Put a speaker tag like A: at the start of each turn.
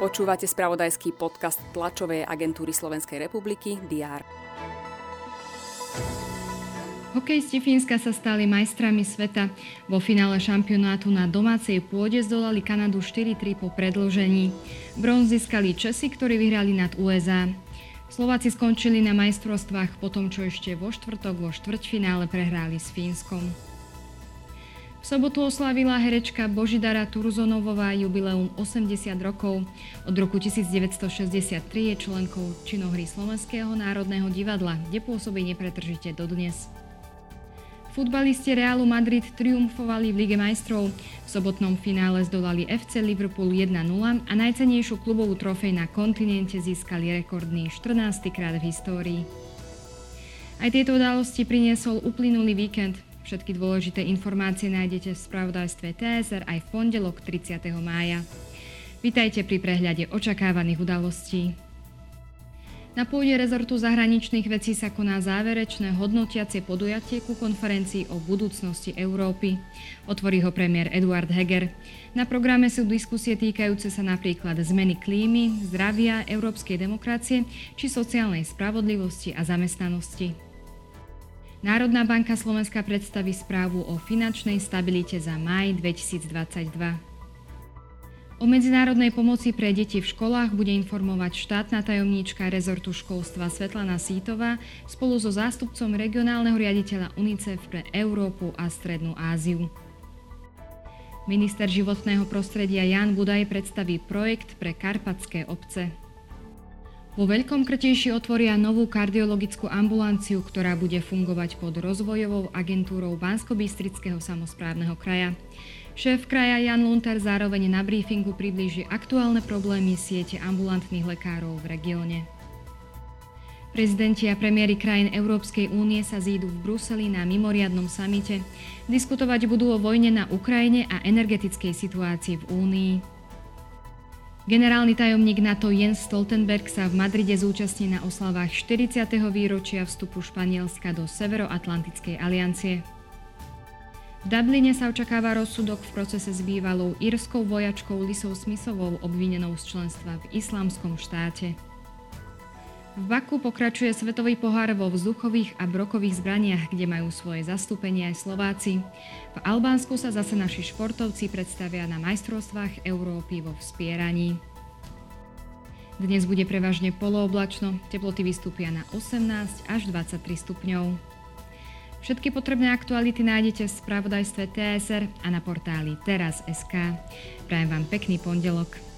A: Počúvate spravodajský podcast tlačovej agentúry Slovenskej republiky DR.
B: Hokejisti Fínska sa stali majstrami sveta. Vo finále šampionátu na domácej pôde zdolali Kanadu 4-3 po predložení. Bronz získali Česi, ktorí vyhrali nad USA. Slováci skončili na majstrovstvách po tom, čo ešte vo štvrtok vo štvrťfinále prehráli s Fínskom. V sobotu oslavila herečka Božidara Turzonovová jubileum 80 rokov. Od roku 1963 je členkou činohry Slovenského národného divadla, kde pôsobí nepretržite dodnes. Futbalisti Realu Madrid triumfovali v Lige majstrov. V sobotnom finále zdolali FC Liverpool 1-0 a najcenejšiu klubovú trofej na kontinente získali rekordný 14. krát v histórii. Aj tieto udalosti priniesol uplynulý víkend. Všetky dôležité informácie nájdete v spravodajstve TSR aj v pondelok 30. mája. Vitajte pri prehľade očakávaných udalostí. Na pôde rezortu zahraničných vecí sa koná záverečné hodnotiacie podujatie ku konferencii o budúcnosti Európy. Otvorí ho premiér Eduard Heger. Na programe sú diskusie týkajúce sa napríklad zmeny klímy, zdravia, európskej demokracie či sociálnej spravodlivosti a zamestnanosti. Národná banka Slovenska predstaví správu o finančnej stabilite za maj 2022. O medzinárodnej pomoci pre deti v školách bude informovať štátna tajomníčka rezortu školstva Svetlana Sítová spolu so zástupcom regionálneho riaditeľa UNICEF pre Európu a Strednú Áziu. Minister životného prostredia Jan Budaj predstaví projekt pre karpatské obce. Vo Veľkom Krtejši otvoria novú kardiologickú ambulanciu, ktorá bude fungovať pod rozvojovou agentúrou Bansko-Bystrického samozprávneho kraja. Šéf kraja Jan Lunter zároveň na briefingu priblíži aktuálne problémy siete ambulantných lekárov v regióne. Prezidenti a premiéry krajín Európskej únie sa zídu v Bruseli na mimoriadnom samite. Diskutovať budú o vojne na Ukrajine a energetickej situácii v únii. Generálny tajomník NATO Jens Stoltenberg sa v Madride zúčastní na oslavách 40. výročia vstupu Španielska do Severoatlantickej aliancie. V Dubline sa očakáva rozsudok v procese s bývalou írskou vojačkou Lisou Smithovou obvinenou z členstva v islamskom štáte. V Baku pokračuje Svetový pohár vo vzduchových a brokových zbraniach, kde majú svoje zastúpenie aj Slováci. V Albánsku sa zase naši športovci predstavia na majstrovstvách Európy vo vspieraní. Dnes bude prevažne polooblačno, teploty vystúpia na 18 až 23 stupňov. Všetky potrebné aktuality nájdete v spravodajstve TSR a na portáli teraz.sk. Prajem vám pekný pondelok.